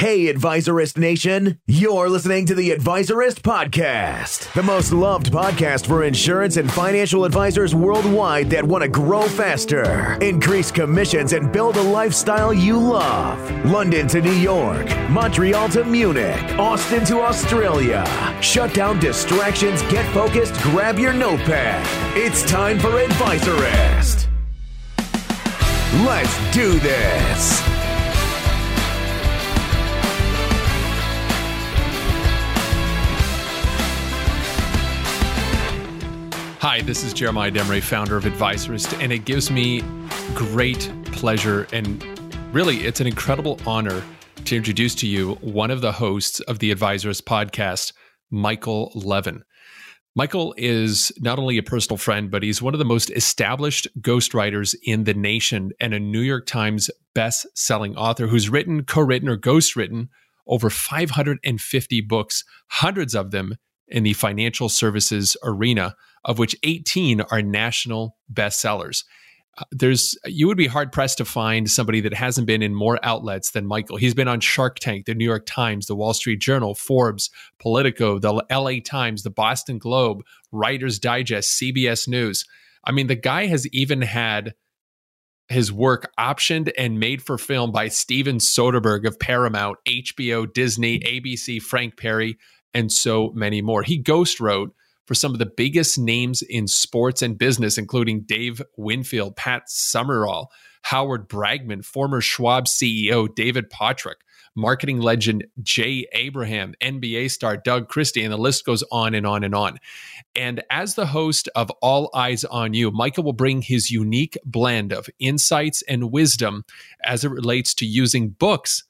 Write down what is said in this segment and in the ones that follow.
Hey, Advisorist Nation. You're listening to the Advisorist Podcast, the most loved podcast for insurance and financial advisors worldwide that want to grow faster, increase commissions, and build a lifestyle you love. London to New York, Montreal to Munich, Austin to Australia. Shut down distractions, get focused, grab your notepad. It's time for Advisorist. Let's do this. Hi, this is Jeremiah Desmarais, founder of Advisorist, and it gives me great pleasure and really it's an incredible honor to introduce to you one of the hosts of the Advisorist podcast, Michael Levin. Michael is not only a personal friend, but he's one of the most established ghostwriters in the nation and a New York Times best-selling author who's written, co-written, or ghostwritten over 550 books, hundreds of them in the financial services arena of which 18 are national bestsellers. Uh, there's you would be hard pressed to find somebody that hasn't been in more outlets than Michael. He's been on Shark Tank, the New York Times, the Wall Street Journal, Forbes, Politico, the LA Times, the Boston Globe, Writer's Digest, CBS News. I mean, the guy has even had his work optioned and made for film by Steven Soderbergh of Paramount, HBO, Disney, ABC, Frank Perry, and so many more. He ghost wrote for some of the biggest names in sports and business, including Dave Winfield, Pat Summerall, Howard Bragman, former Schwab CEO David Pottruck, marketing legend Jay Abraham, NBA star Doug Christie, and the list goes on and on and on. And as the host of All Eyes on You, Michael will bring his unique blend of insights and wisdom as it relates to using books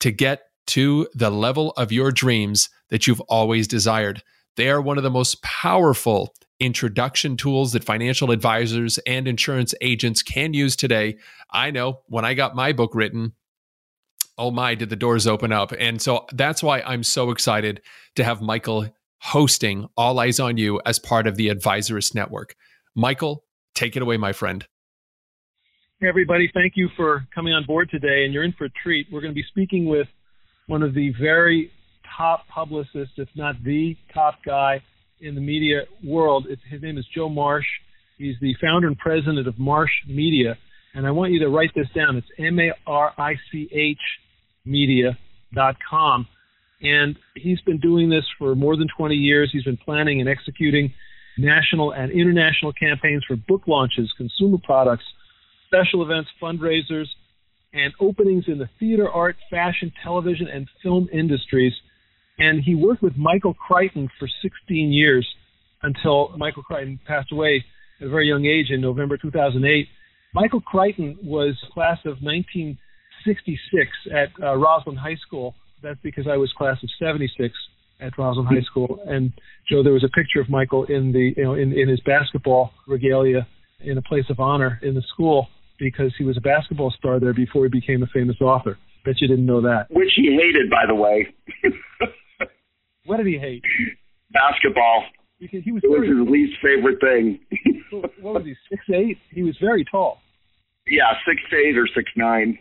to get to the level of your dreams that you've always desired. They are one of the most powerful introduction tools that financial advisors and insurance agents can use today. I know when I got my book written, oh my, did the doors open up. And so that's why I'm so excited to have Michael hosting All Eyes on You as part of the Advisorist Network. Michael, take it away, my friend. Hey, everybody. Thank you for coming on board today. And you're in for a treat. We're going to be speaking with one of the very top publicists, if not the top guy in the media world. His name is Joe Marich. He's the founder and president of Marich Media. And I want you to write this down. It's M A R I C H media.com. And he's been doing this for more than 20 years. He's been planning and executing national and international campaigns for book launches, consumer products, special events, fundraisers, and openings in the theater, art, fashion, television, and film industries. And he worked with Michael Crichton for 16 years until Michael Crichton passed away at a very young age in November 2008. Michael Crichton was class of 1966 at uh, Roslyn High School. That's because I was class of 76 at Roslyn High School. And Joe, there was a picture of Michael in the you know in, in his basketball regalia in a place of honor in the school because he was a basketball star there before he became a famous author. Bet you didn't know that. Which he hated, by the way. What did he hate? Basketball. Because he was, it was his least favorite thing. what was he? Six eight. He was very tall. Yeah, six eight or six nine.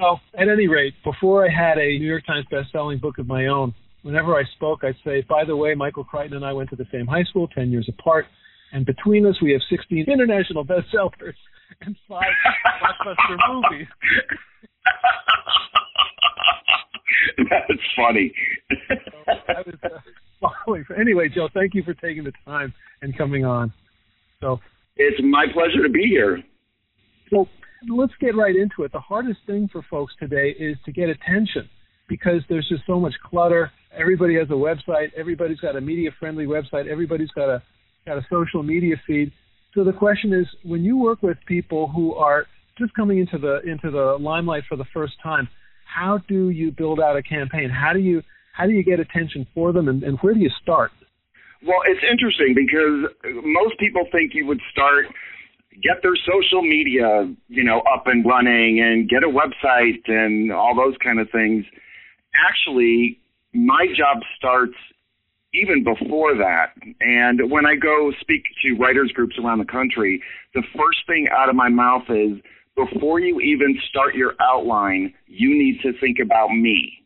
Oh, at any rate, before I had a New York Times best-selling book of my own, whenever I spoke, I'd say, "By the way, Michael Crichton and I went to the same high school, ten years apart, and between us, we have 16 international bestsellers and five blockbuster movies." That's funny. so uh, anyway, Joe, thank you for taking the time and coming on. So it's my pleasure to be here. So let's get right into it. The hardest thing for folks today is to get attention because there's just so much clutter. Everybody has a website. Everybody's got a media-friendly website. Everybody's got a got a social media feed. So the question is, when you work with people who are just coming into the into the limelight for the first time, how do you build out a campaign? How do you how do you get attention for them, and, and where do you start? Well, it's interesting because most people think you would start get their social media, you know, up and running and get a website and all those kind of things. Actually, my job starts even before that. And when I go speak to writers groups around the country, the first thing out of my mouth is before you even start your outline, you need to think about me.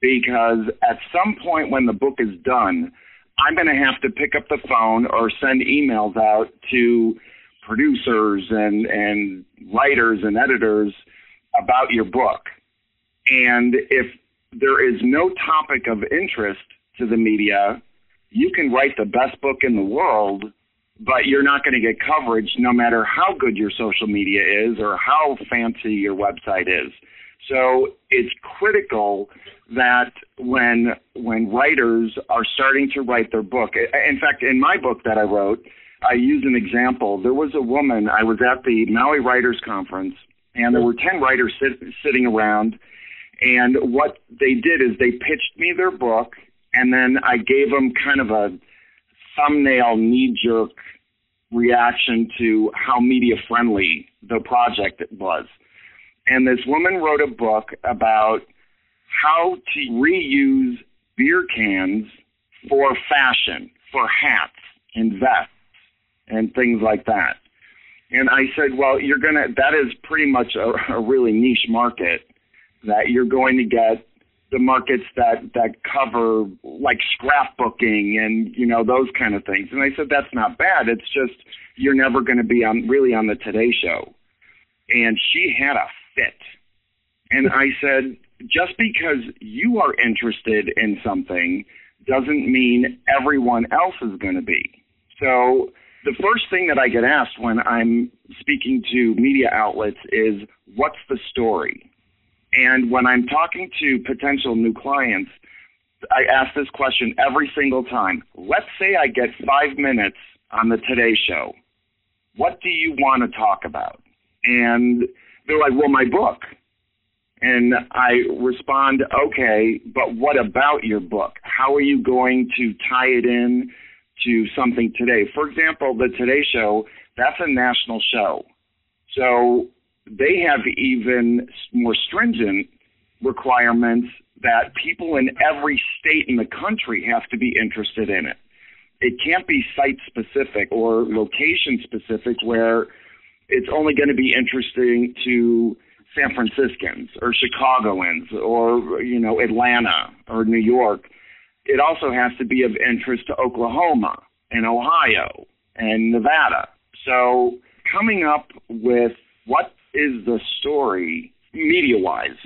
because at some point when the book is done, I'm going to have to pick up the phone or send emails out to producers and, and writers and editors about your book. And if there is no topic of interest to the media, you can write the best book in the world, but you're not going to get coverage no matter how good your social media is or how fancy your website is. So it's critical that when when writers are starting to write their book, in fact, in my book that I wrote, I use an example. There was a woman. I was at the Maui Writers Conference, and there were ten writers sit, sitting around. And what they did is they pitched me their book, and then I gave them kind of a thumbnail knee jerk reaction to how media friendly the project was. And this woman wrote a book about how to reuse beer cans for fashion, for hats and vests and things like that. And I said, well, you're going to, that is pretty much a, a really niche market that you're going to get the markets that, that cover like scrapbooking and, you know, those kind of things. And I said, that's not bad. It's just, you're never going to be on really on the Today Show. And she had a fit. And I said, just because you are interested in something doesn't mean everyone else is going to be. So the first thing that I get asked when I'm speaking to media outlets is, what's the story? And when I'm talking to potential new clients, I ask this question every single time. Let's say I get five minutes on the Today Show. What do you want to talk about? And they're like, well, my book. And I respond, okay, but what about your book? How are you going to tie it in to something today? For example, the Today Show, that's a national show. So they have even more stringent requirements that people in every state in the country have to be interested in it. It can't be site specific or location specific where it's only going to be interesting to San Franciscans or Chicagoans or you know Atlanta or New York. It also has to be of interest to Oklahoma and Ohio and Nevada. So coming up with what is the story media wise,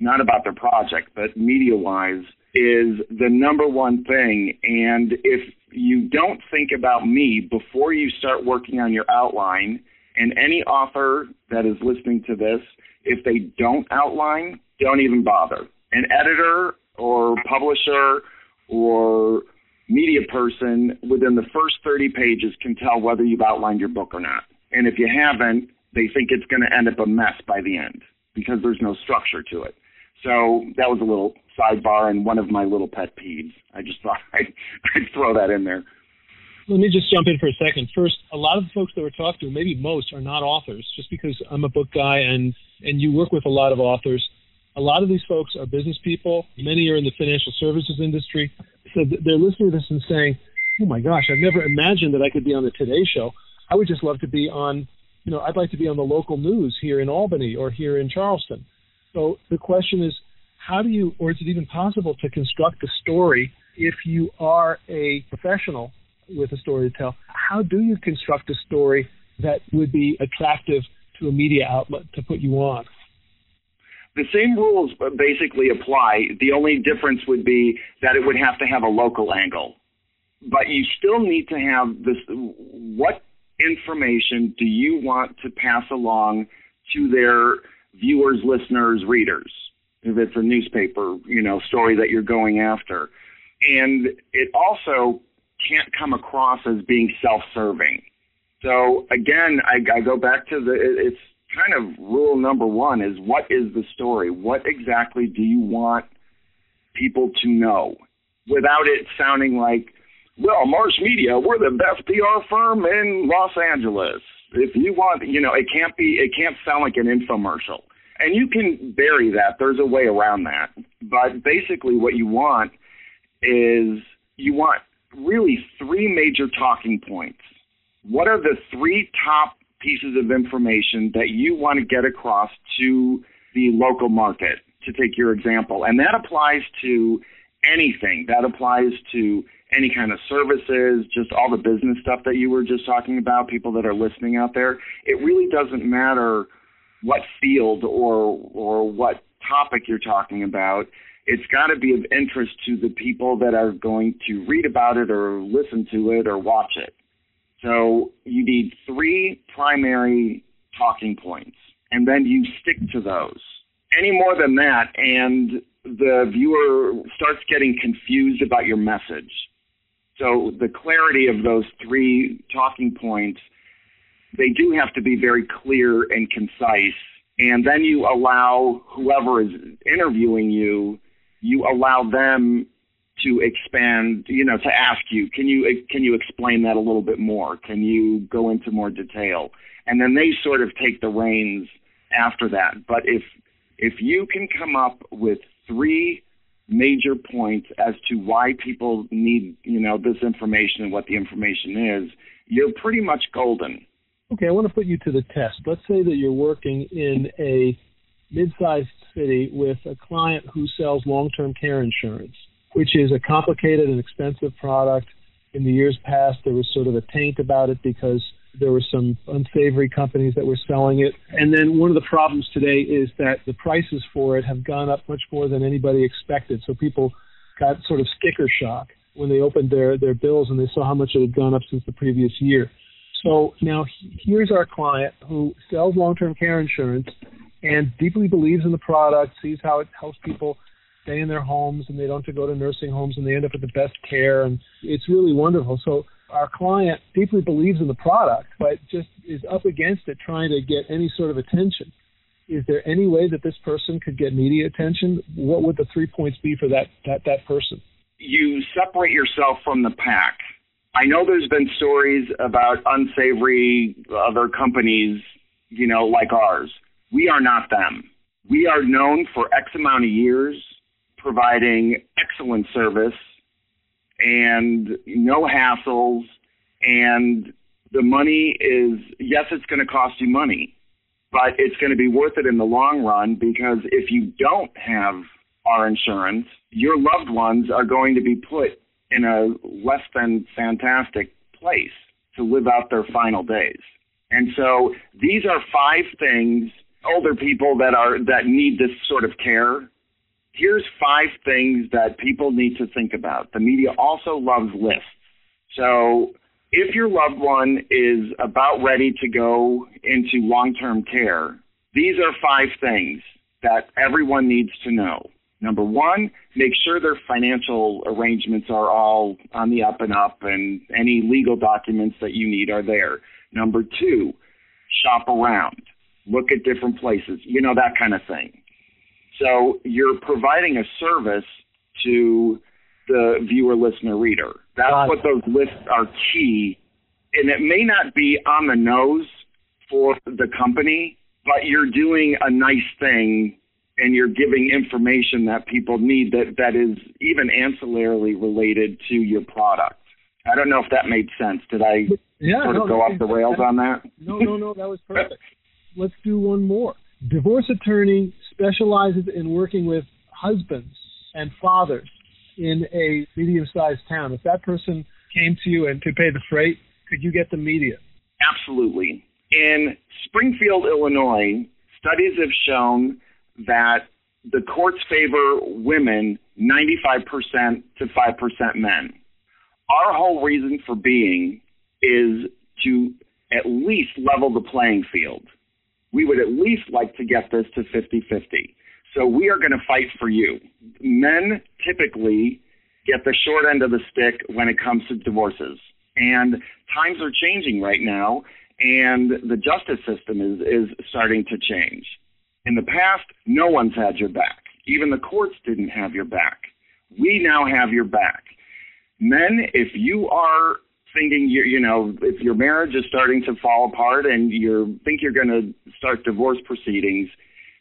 not about the project, but media wise is the number one thing. And if you don't think about me before you start working on your outline, and any author that is listening to this, if they don't outline, don't even bother. An editor or publisher or media person within the first 30 pages can tell whether you've outlined your book or not. And if you haven't, they think it's going to end up a mess by the end because there's no structure to it. So that was a little sidebar and one of my little pet peeves. I just thought I'd, I'd throw that in there. Let me just jump in for a second. First, a lot of the folks that we're talking to, maybe most, are not authors. Just because I'm a book guy and and you work with a lot of authors, a lot of these folks are business people. Many are in the financial services industry, so they're listening to this and saying, "Oh my gosh, I've never imagined that I could be on the Today Show. I would just love to be on, you know, I'd like to be on the local news here in Albany or here in Charleston." So the question is, how do you, or is it even possible to construct a story if you are a professional with a story to tell. How do you construct a story that would be attractive to a media outlet to put you on? The same rules basically apply. The only difference would be that it would have to have a local angle. But you still need to have this what information do you want to pass along to their viewers, listeners, readers? If it's a newspaper, you know, story that you're going after. And it also can't come across as being self-serving. So again, I, I go back to the it's kind of rule number one is what is the story? What exactly do you want people to know without it sounding like, well, Marich Media, we're the best PR firm in Los Angeles. If you want, you know, it can't be, it can't sound like an infomercial. And you can bury that. There's a way around that. But basically, what you want is you want really three major talking points. What are the three top pieces of information that you want to get across to the local market, to take your example, and that applies to anything. That applies to any kind of services, just all the business stuff that you were just talking about, people that are listening out there. It really doesn't matter what field or or what topic you're talking about. It's got to be of interest to the people that are going to read about it or listen to it or watch it. So you need three primary talking points, and then you stick to those. Any more than that, and the viewer starts getting confused about your message. So the clarity of those three talking points, they do have to be very clear and concise. And then you allow whoever is interviewing you, you allow them to expand, you know, to ask you, can you can you explain that a little bit more? Can you go into more detail? And then they sort of take the reins after that. But if if you can come up with three major points as to why people need, you know, this information and what the information is, you're pretty much golden. Okay, I want to put you to the test. Let's say that you're working in a mid-sized city with a client who sells long-term care insurance, which is a complicated and expensive product. In the years past, there was sort of a taint about it because there were some unsavory companies that were selling it. And then one of the problems today is that the prices for it have gone up much more than anybody expected. So people got sort of sticker shock when they opened their, their bills and they saw how much it had gone up since the previous year. So now here's our client who sells long term care insurance and deeply believes in the product, sees how it helps people stay in their homes and they don't have to go to nursing homes and they end up with the best care and it's really wonderful. So our client deeply believes in the product, but just is up against it trying to get any sort of attention. Is there any way that this person could get media attention? What would the three points be for that, that, that person? You separate yourself from the pack. I know there's been stories about unsavory other companies, you know, like ours. We are not them. We are known for X amount of years providing excellent service and no hassles and the money is yes it's going to cost you money but it's going to be worth it in the long run because if you don't have our insurance your loved ones are going to be put in a less than fantastic place to live out their final days. And so these are five things older people that are that need this sort of care here's five things that people need to think about. The media also loves lists. So if your loved one is about ready to go into long term care, these are five things that everyone needs to know. Number one, make sure their financial arrangements are all on the up and up and any legal documents that you need are there. Number two, shop around, look at different places, you know, that kind of thing. So you're providing a service to the viewer, listener, reader. That's what those lists are key. And it may not be on the nose for the company, but you're doing a nice thing and you're giving information that people need that, that is even ancillarily related to your product. I don't know if that made sense. Did I yeah, sort no, of go off the rails on that? No, no, no, that was perfect. Let's do one more. Divorce attorney specializes in working with husbands and fathers in a medium sized town. If that person came to you and could pay the freight, could you get the media? Absolutely. In Springfield, Illinois, studies have shown that the courts favor women 95% to 5% men. Our whole reason for being is to at least level the playing field we would at least like to get this to 50 50. So we are going to fight for you. Men typically get the short end of the stick when it comes to divorces. And times are changing right now, and the justice system is, is starting to change. In the past, no one's had your back. Even the courts didn't have your back. We now have your back. Men, if you are thinking you you know if your marriage is starting to fall apart and you think you're going to start divorce proceedings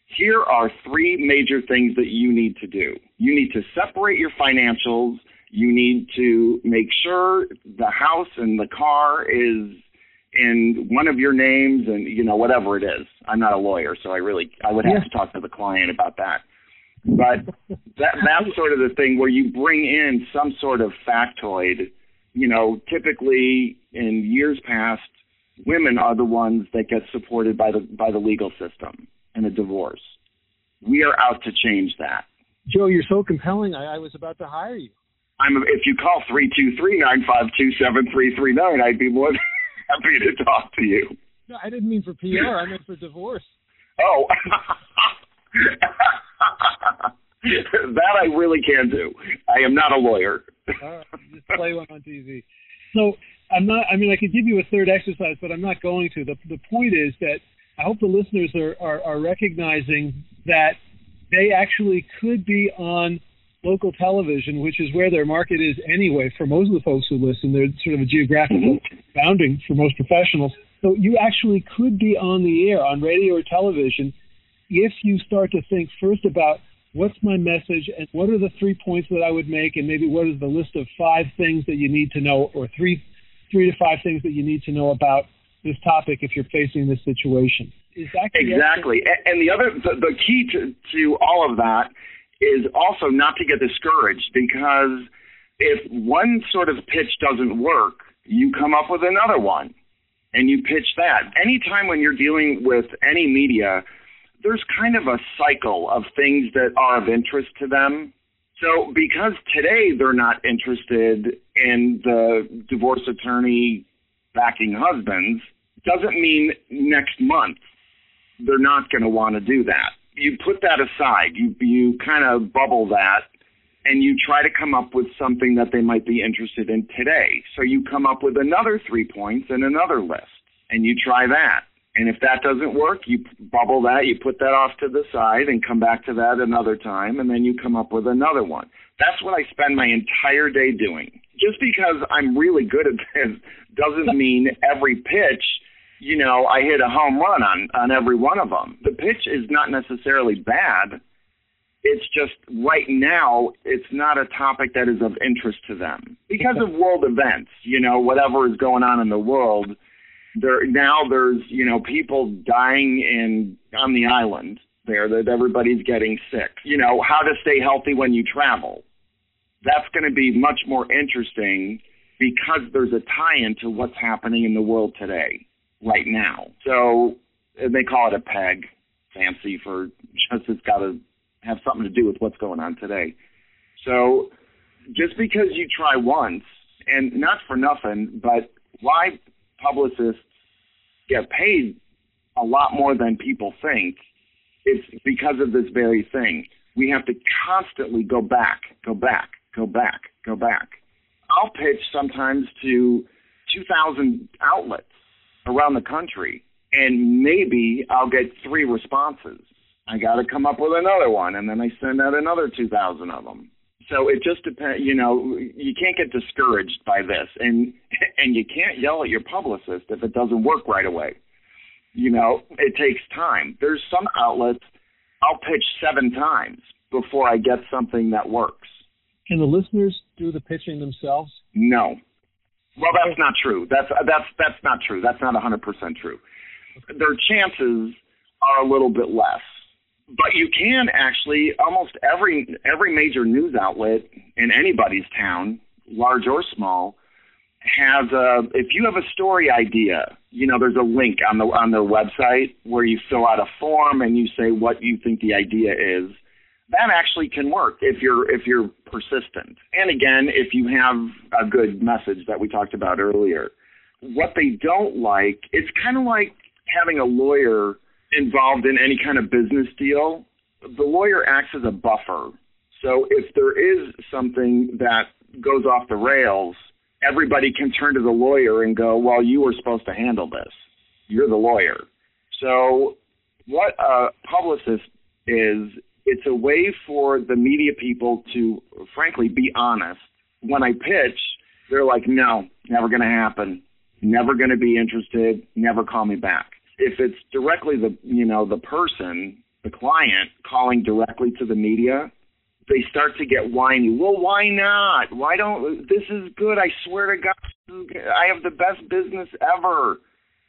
here are three major things that you need to do you need to separate your financials you need to make sure the house and the car is in one of your names and you know whatever it is i'm not a lawyer so i really i would have yeah. to talk to the client about that But that that's sort of the thing where you bring in some sort of factoid. You know, typically in years past, women are the ones that get supported by the by the legal system in a divorce. We are out to change that. Joe, you're so compelling. I, I was about to hire you. I'm if you call three two three nine five two seven three three nine, I'd be more than happy to talk to you. No, I didn't mean for PR. I meant for divorce. Oh. that I really can do. I am not a lawyer. just play one on TV. So I'm not. I mean, I could give you a third exercise, but I'm not going to. The the point is that I hope the listeners are are, are recognizing that they actually could be on local television, which is where their market is anyway for most of the folks who listen. They're sort of a geographical mm-hmm. bounding for most professionals. So you actually could be on the air on radio or television if you start to think first about what's my message and what are the three points that I would make and maybe what is the list of five things that you need to know or three three to five things that you need to know about this topic if you're facing this situation. Exactly. exactly. And the other the, the key to, to all of that is also not to get discouraged because if one sort of pitch doesn't work, you come up with another one and you pitch that. Anytime when you're dealing with any media, there's kind of a cycle of things that are of interest to them. So because today they're not interested in the divorce attorney backing husbands, doesn't mean next month they're not going to want to do that. You put that aside. You you kind of bubble that and you try to come up with something that they might be interested in today. So you come up with another 3 points and another list and you try that. And if that doesn't work, you bubble that, you put that off to the side and come back to that another time, and then you come up with another one. That's what I spend my entire day doing. Just because I'm really good at this doesn't mean every pitch, you know, I hit a home run on, on every one of them. The pitch is not necessarily bad. It's just right now, it's not a topic that is of interest to them because of world events, you know, whatever is going on in the world there now there's you know people dying in on the island there that everybody's getting sick. You know how to stay healthy when you travel. That's going to be much more interesting because there's a tie-in to what's happening in the world today, right now. So they call it a peg, fancy for just it's got to have something to do with what's going on today. So just because you try once, and not for nothing, but why publicists get paid a lot more than people think, it's because of this very thing. We have to constantly go back, go back, go back, go back. I'll pitch sometimes to 2,000 outlets around the country, and maybe I'll get three responses. I got to come up with another one, and then I send out another 2,000 of them so it just depends. You know, you can't get discouraged by this, and and you can't yell at your publicist if it doesn't work right away. You know, it takes time. There's some outlets I'll pitch seven times before I get something that works. Can the listeners do the pitching themselves? No. Well, that's not true. That's that's that's not true. That's not 100% true. Their chances are a little bit less but you can actually almost every every major news outlet in anybody's town, large or small, has a if you have a story idea, you know, there's a link on the on their website where you fill out a form and you say what you think the idea is. That actually can work if you're if you're persistent. And again, if you have a good message that we talked about earlier. What they don't like, it's kind of like having a lawyer involved in any kind of business deal, the lawyer acts as a buffer. So if there is something that goes off the rails, everybody can turn to the lawyer and go, well, you were supposed to handle this. You're the lawyer. So what a publicist is, it's a way for the media people to, frankly, be honest. When I pitch, they're like, no, never going to happen. Never going to be interested. Never call me back if it's directly the you know the person, the client calling directly to the media, they start to get whiny. Well, why not? Why don't this is good? I swear to God, I have the best business ever.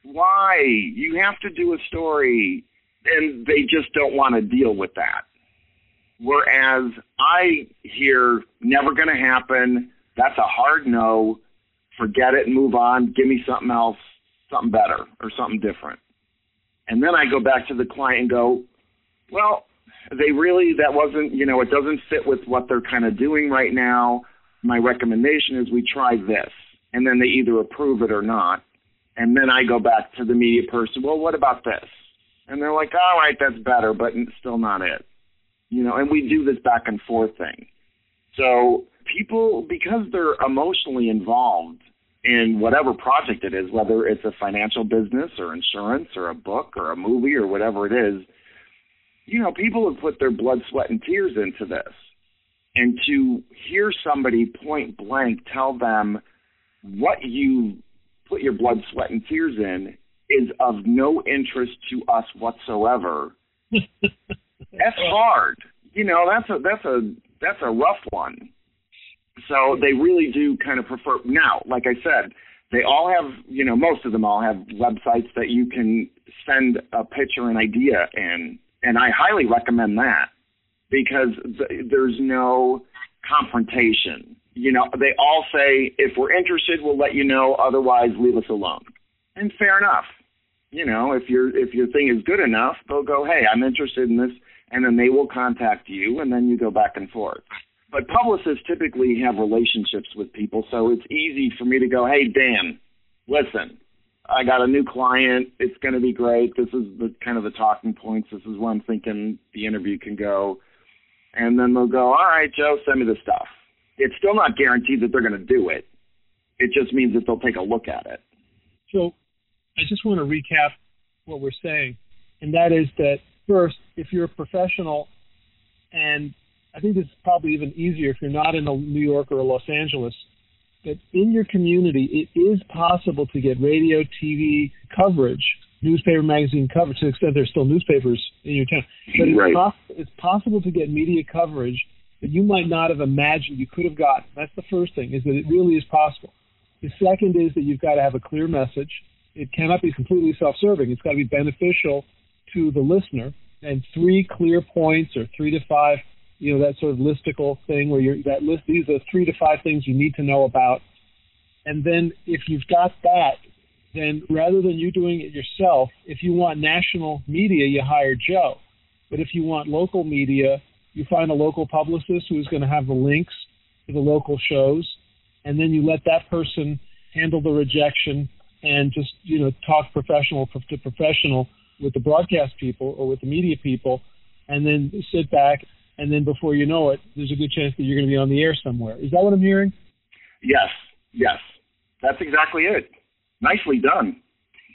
Why? You have to do a story, and they just don't want to deal with that. Whereas I hear never going to happen. That's a hard no. Forget it and move on. Give me something else, something better or something different. And then I go back to the client and go, well, they really, that wasn't, you know, it doesn't fit with what they're kind of doing right now. My recommendation is we try this. And then they either approve it or not. And then I go back to the media person, well, what about this? And they're like, all right, that's better, but still not it. You know, and we do this back and forth thing. So people, because they're emotionally involved in whatever project it is, whether it's a financial business or insurance or a book or a movie or whatever it is, you know, people have put their blood, sweat, and tears into this. And to hear somebody point blank tell them what you put your blood, sweat, and tears in is of no interest to us whatsoever. that's hard. You know, that's a that's a that's a rough one. So they really do kind of prefer now, like I said, they all have, you know, most of them all have websites that you can send a picture and idea in and I highly recommend that because th- there's no confrontation. You know, they all say, if we're interested, we'll let you know. Otherwise, leave us alone. And fair enough. You know, if your if your thing is good enough, they'll go, hey, I'm interested in this, and then they will contact you, and then you go back and forth. But publicists typically have relationships with people, so it's easy for me to go, hey, Dan, listen, I got a new client. It's going to be great. This is the kind of the talking points. This is where I'm thinking the interview can go. And then they'll go, all right, Joe, send me the stuff. It's still not guaranteed that they're going to do it. It just means that they'll take a look at it. So I just want to recap what we're saying. And that is that first, if you're a professional, and I think this is probably even easier if you're not in a New York or a Los Angeles, that in your community, it is possible to get radio, TV coverage, newspaper, magazine coverage, to the extent there's still newspapers in your town. But it's, right. it's possible to get media coverage that you might not have imagined you could have gotten. That's the first thing, is that it really is possible. The second is that you've got to have a clear message. It cannot be completely self-serving. It's got to be beneficial to the listener. And three clear points or three to five you know that sort of listicle thing where you're that list these are three to five things you need to know about. And then if you've got that then rather than you doing it yourself if you want national media you hire joe. But if you want local media you find a local publicist who's going to have the links to the local shows and then you let that person handle the rejection and just you know talk professional to professional with the broadcast people or with the media people and then sit back and then before you know it, there's a good chance that you're going to be on the air somewhere. Is that what I'm hearing? Yes, yes, that's exactly it. Nicely done.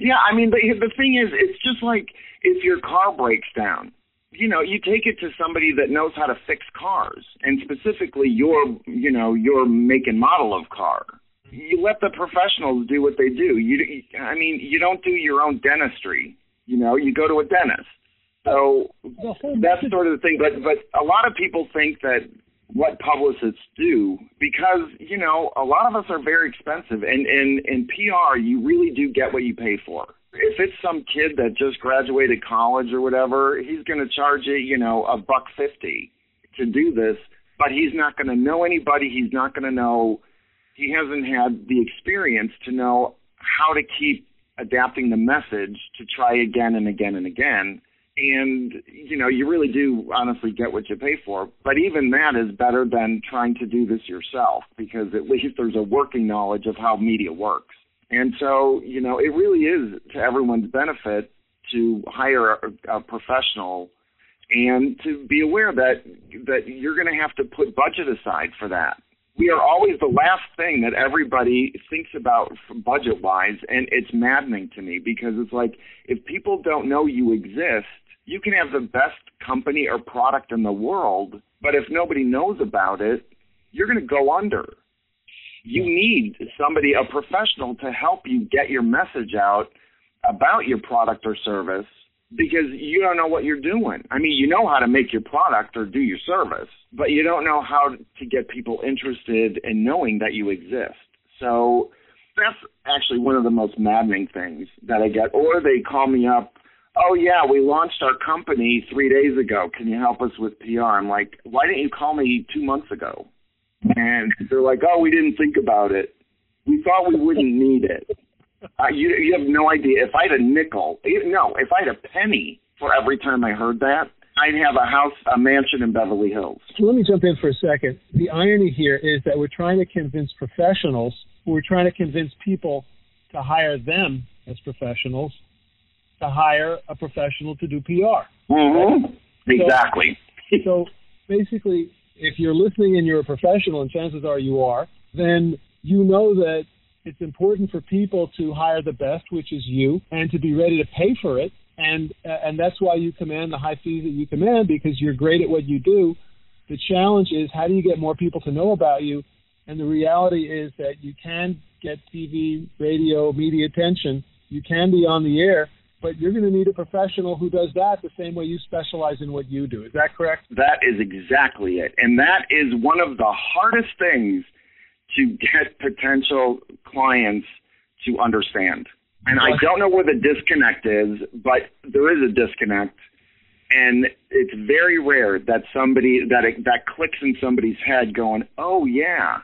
yeah, I mean, the, the thing is, it's just like if your car breaks down, you know, you take it to somebody that knows how to fix cars, and specifically your, you know, your make and model of car. You let the professionals do what they do. You, I mean, you don't do your own dentistry. You know, you go to a dentist so that's sort of the thing. But but a lot of people think that what publicists do because you know a lot of us are very expensive, and in in PR you really do get what you pay for. If it's some kid that just graduated college or whatever, he's going to charge you you know a buck fifty to do this, but he's not going to know anybody. He's not going to know. He hasn't had the experience to know how to keep adapting the message to try again and again and again and you know you really do honestly get what you pay for. But even that is better than trying to do this yourself because at least there's a working knowledge of how media works. And so you know it really is to everyone's benefit to hire a, a professional and to be aware that that you're going to have to put budget aside for that. We are always the last thing that everybody thinks about budget wise and it's maddening to me because it's like if people don't know you exist you can have the best company or product in the world, but if nobody knows about it, you're going to go under. You need somebody, a professional, to help you get your message out about your product or service because you don't know what you're doing. I mean, you know how to make your product or do your service, but you don't know how to get people interested in knowing that you exist. So that's actually one of the most maddening things that I get. Or they call me up oh yeah, we launched our company three days ago. Can you help us with PR? I'm like, why didn't you call me two months ago? And they're like, oh, we didn't think about it. We thought we wouldn't need it. Uh, you, you have no idea. If I had a nickel, no, if I had a penny for every time I heard that, I'd have a house, a mansion in Beverly Hills. So let me jump in for a second. The irony here is that we're trying to convince professionals, we're trying to convince people to hire them as professionals, to hire a professional to do PR. Mm-hmm. Exactly. So, so basically, if you're listening and you're a professional, and chances are you are, then you know that it's important for people to hire the best, which is you, and to be ready to pay for it and uh, and that's why you command the high fees that you command because you're great at what you do. The challenge is how do you get more people to know about you? And the reality is that you can get TV, radio, media attention. You can be on the air, but you're going to need a professional who does that the same way you specialize in what you do. Is that correct? That is exactly it. And that is one of the hardest things to get potential clients to understand. And I don't know where the disconnect is, but there is a disconnect. And it's very rare that somebody that it, that clicks in somebody's head, going, "Oh yeah,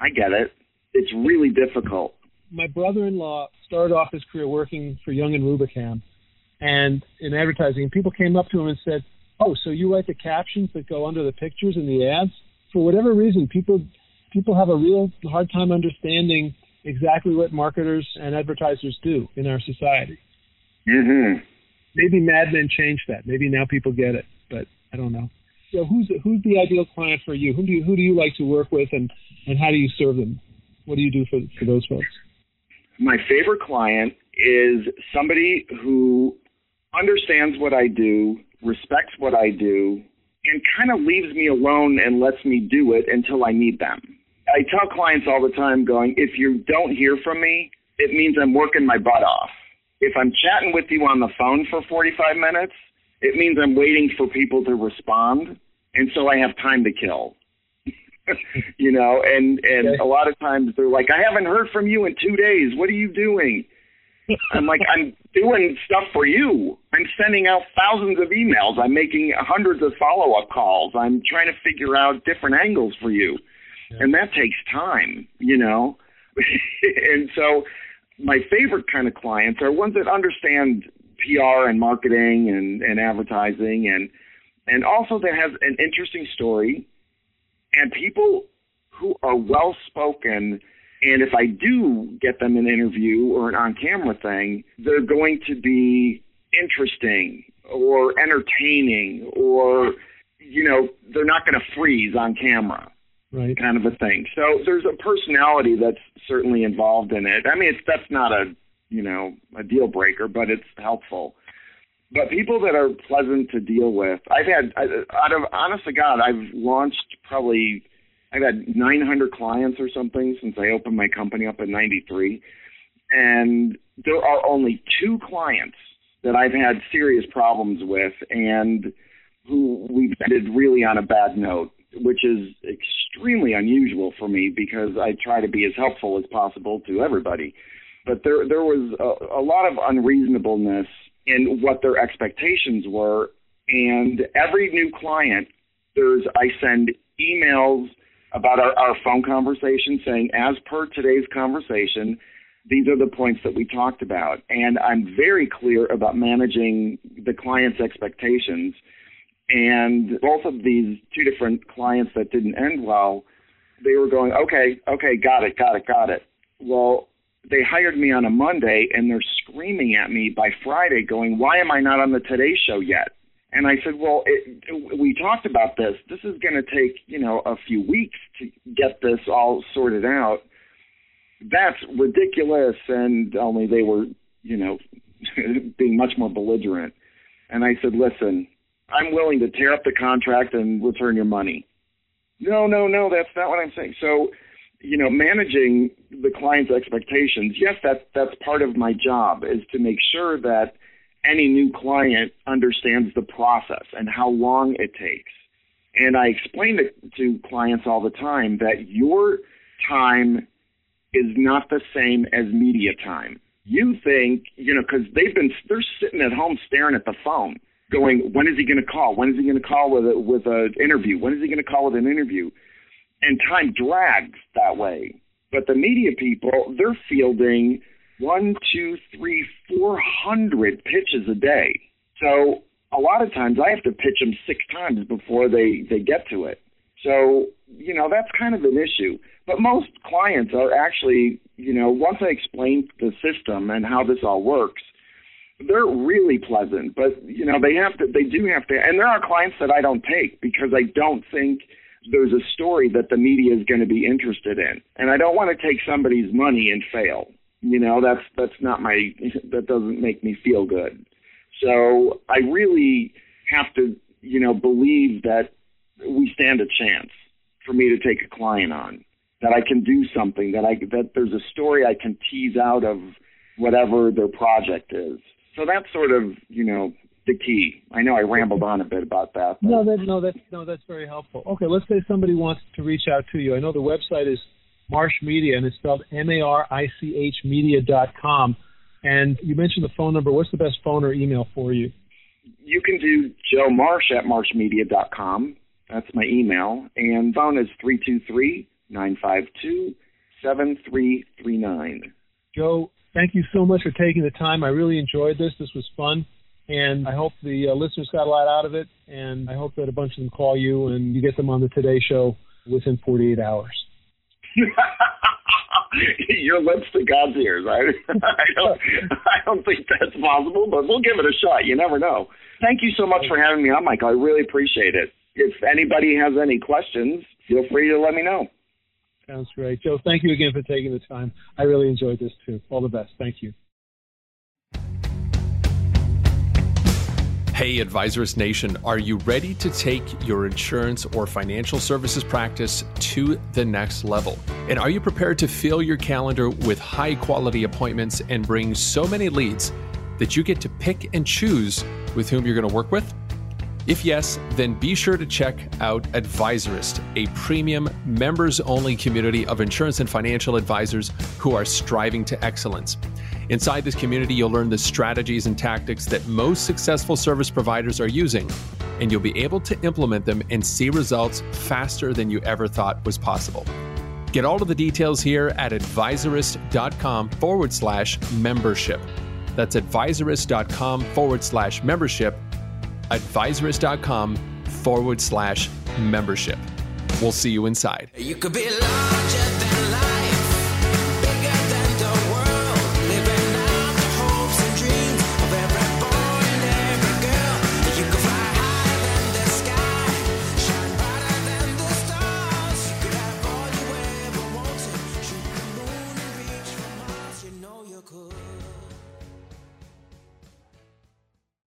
I get it." It's really difficult. My brother-in-law started off his career working for Young and Rubicam, and in advertising. And people came up to him and said, "Oh, so you write the captions that go under the pictures in the ads?" For whatever reason, people people have a real hard time understanding exactly what marketers and advertisers do in our society. Mm-hmm. Maybe Mad Men changed that. Maybe now people get it, but I don't know. So who's who's the ideal client for you? Who do you who do you like to work with, and and how do you serve them? What do you do for for those folks? My favorite client is somebody who understands what I do, respects what I do, and kind of leaves me alone and lets me do it until I need them. I tell clients all the time, going, if you don't hear from me, it means I'm working my butt off. If I'm chatting with you on the phone for 45 minutes, it means I'm waiting for people to respond, and so I have time to kill. you know, and and okay. a lot of times they're like, I haven't heard from you in two days. What are you doing? I'm like, I'm doing stuff for you. I'm sending out thousands of emails. I'm making hundreds of follow up calls. I'm trying to figure out different angles for you and that takes time, you know. and so, my favorite kind of clients are ones that understand PR and marketing and, and advertising, and and also that has an interesting story, and people who are well spoken. And if I do get them an interview or an on camera thing, they're going to be interesting or entertaining or, you know, they're not going to freeze on camera. right. kind of a thing. So there's a personality that's certainly involved in it. I mean, it's that's not a you know a deal breaker, but it's helpful. But people that are pleasant to deal with, I've had out of honest to God, I've launched probably I've had 900 clients or something since I opened my company up in '93, and there are only two clients that I've had serious problems with, and who we've ended really on a bad note which is extremely unusual for me because I try to be as helpful as possible to everybody. But there there was a, a lot of unreasonableness in what their expectations were, and every new client, there's I send emails about our, our phone conversation saying, as per today's conversation, these are the points that we talked about. And I'm very clear about managing the client's expectations and both of these two different clients that didn't end well, they were going, okay, okay, got it, got it, got it. Well, they hired me on a Monday and they're screaming at me by Friday, going, why am I not on the Today Show yet? And I said, well, it, we talked about this. This is going to take, you know, a few weeks to get this all sorted out. That's ridiculous. And only they were, you know, being much more belligerent. And I said, listen, I'm willing to tear up the contract and return your money. No, no, no, that's not what I'm saying. So, you know, managing the client's expectations, yes, that's that's part of my job is to make sure that any new client understands the process and how long it takes. And I explain to, to clients all the time that your time is not the same as media time. you think, you know, because they've been they're sitting at home staring at the phone, going, when is he going to call? When is he going to call with a with an interview? When is he going to call with an interview? And time drags that way. But the media people, they're fielding one, two, three, four hundred pitches a day. So a lot of times I have to pitch them six times before they they get to it. So you know that's kind of an issue. But most clients are actually, you know, once I explain the system and how this all works, they're really pleasant. But you know, they have to, they do have to, and there are clients that I don't take because I don't think there's a story that the media is going to be interested in, and I don't want to take somebody's money and fail. You know, that's that's not my that doesn't make me feel good. So I really have to, you know, believe that we stand a chance for me to take a client on, that I can do something, that I that there's a story I can tease out of whatever their project is. So that's sort of, you know, the key. I know I rambled on a bit about that. But. No, that no, that's no, that's very helpful. Okay, let's say somebody wants to reach out to you. I know the website is Marich Media, and it's spelled M-A-R-I-C-H Media dot com. And you mentioned the phone number. What's the best phone or email for you? You can do Joe Marich at marichmedia.com. That's my email. And phone is 323 952 7339. Joe, thank you so much for taking the time. I really enjoyed this. This was fun. And I hope the uh, listeners got a lot out of it. And I hope that a bunch of them call you and you get them on the Today Show within 48 hours. Your lips to God's ears. I, I don't, I don't think that's possible, but we'll give it a shot. You never know. Thank you so much for having me on, Michael. I really appreciate it. If anybody has any questions, feel free to let me know. Sounds great. Joe, thank you again for taking the time. I really enjoyed this too. All the best. Thank you. Hey, Advisorist Nation, are you ready to take your insurance or financial services practice to the next level? And are you prepared to fill your calendar with high quality appointments and bring so many leads that you get to pick and choose with whom you're going to work with? If yes, then be sure to check out Advisorist, a premium members only community of insurance and financial advisors who are striving to excellence. Inside this community, you'll learn the strategies and tactics that most successful service providers are using, and you'll be able to implement them and see results faster than you ever thought was possible. Get all of the details here at advisorist.com forward slash membership. That's advisorist.com forward slash membership. Advisorist.com forward slash membership. We'll see you inside. You could be larger.